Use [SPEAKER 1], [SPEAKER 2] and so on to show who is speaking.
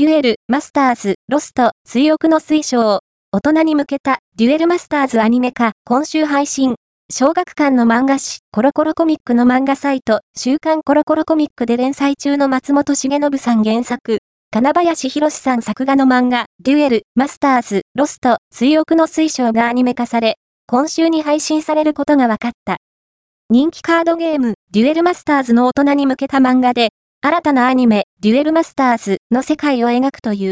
[SPEAKER 1] デュエル、マスターズ、ロスト、追憶の水晶、大人に向けた、デュエルマスターズアニメ化、今週配信。小学館の漫画誌、コロコロコミックの漫画サイト、週刊コロコロコミックで連載中の松本重信さん原作、金林博さん作画の漫画、デュエル、マスターズ、ロスト、追憶の水晶がアニメ化され、今週に配信されることが分かった。人気カードゲーム、デュエルマスターズの大人に向けた漫画で、新たなアニメ、デュエルマスターズの世界を描くという。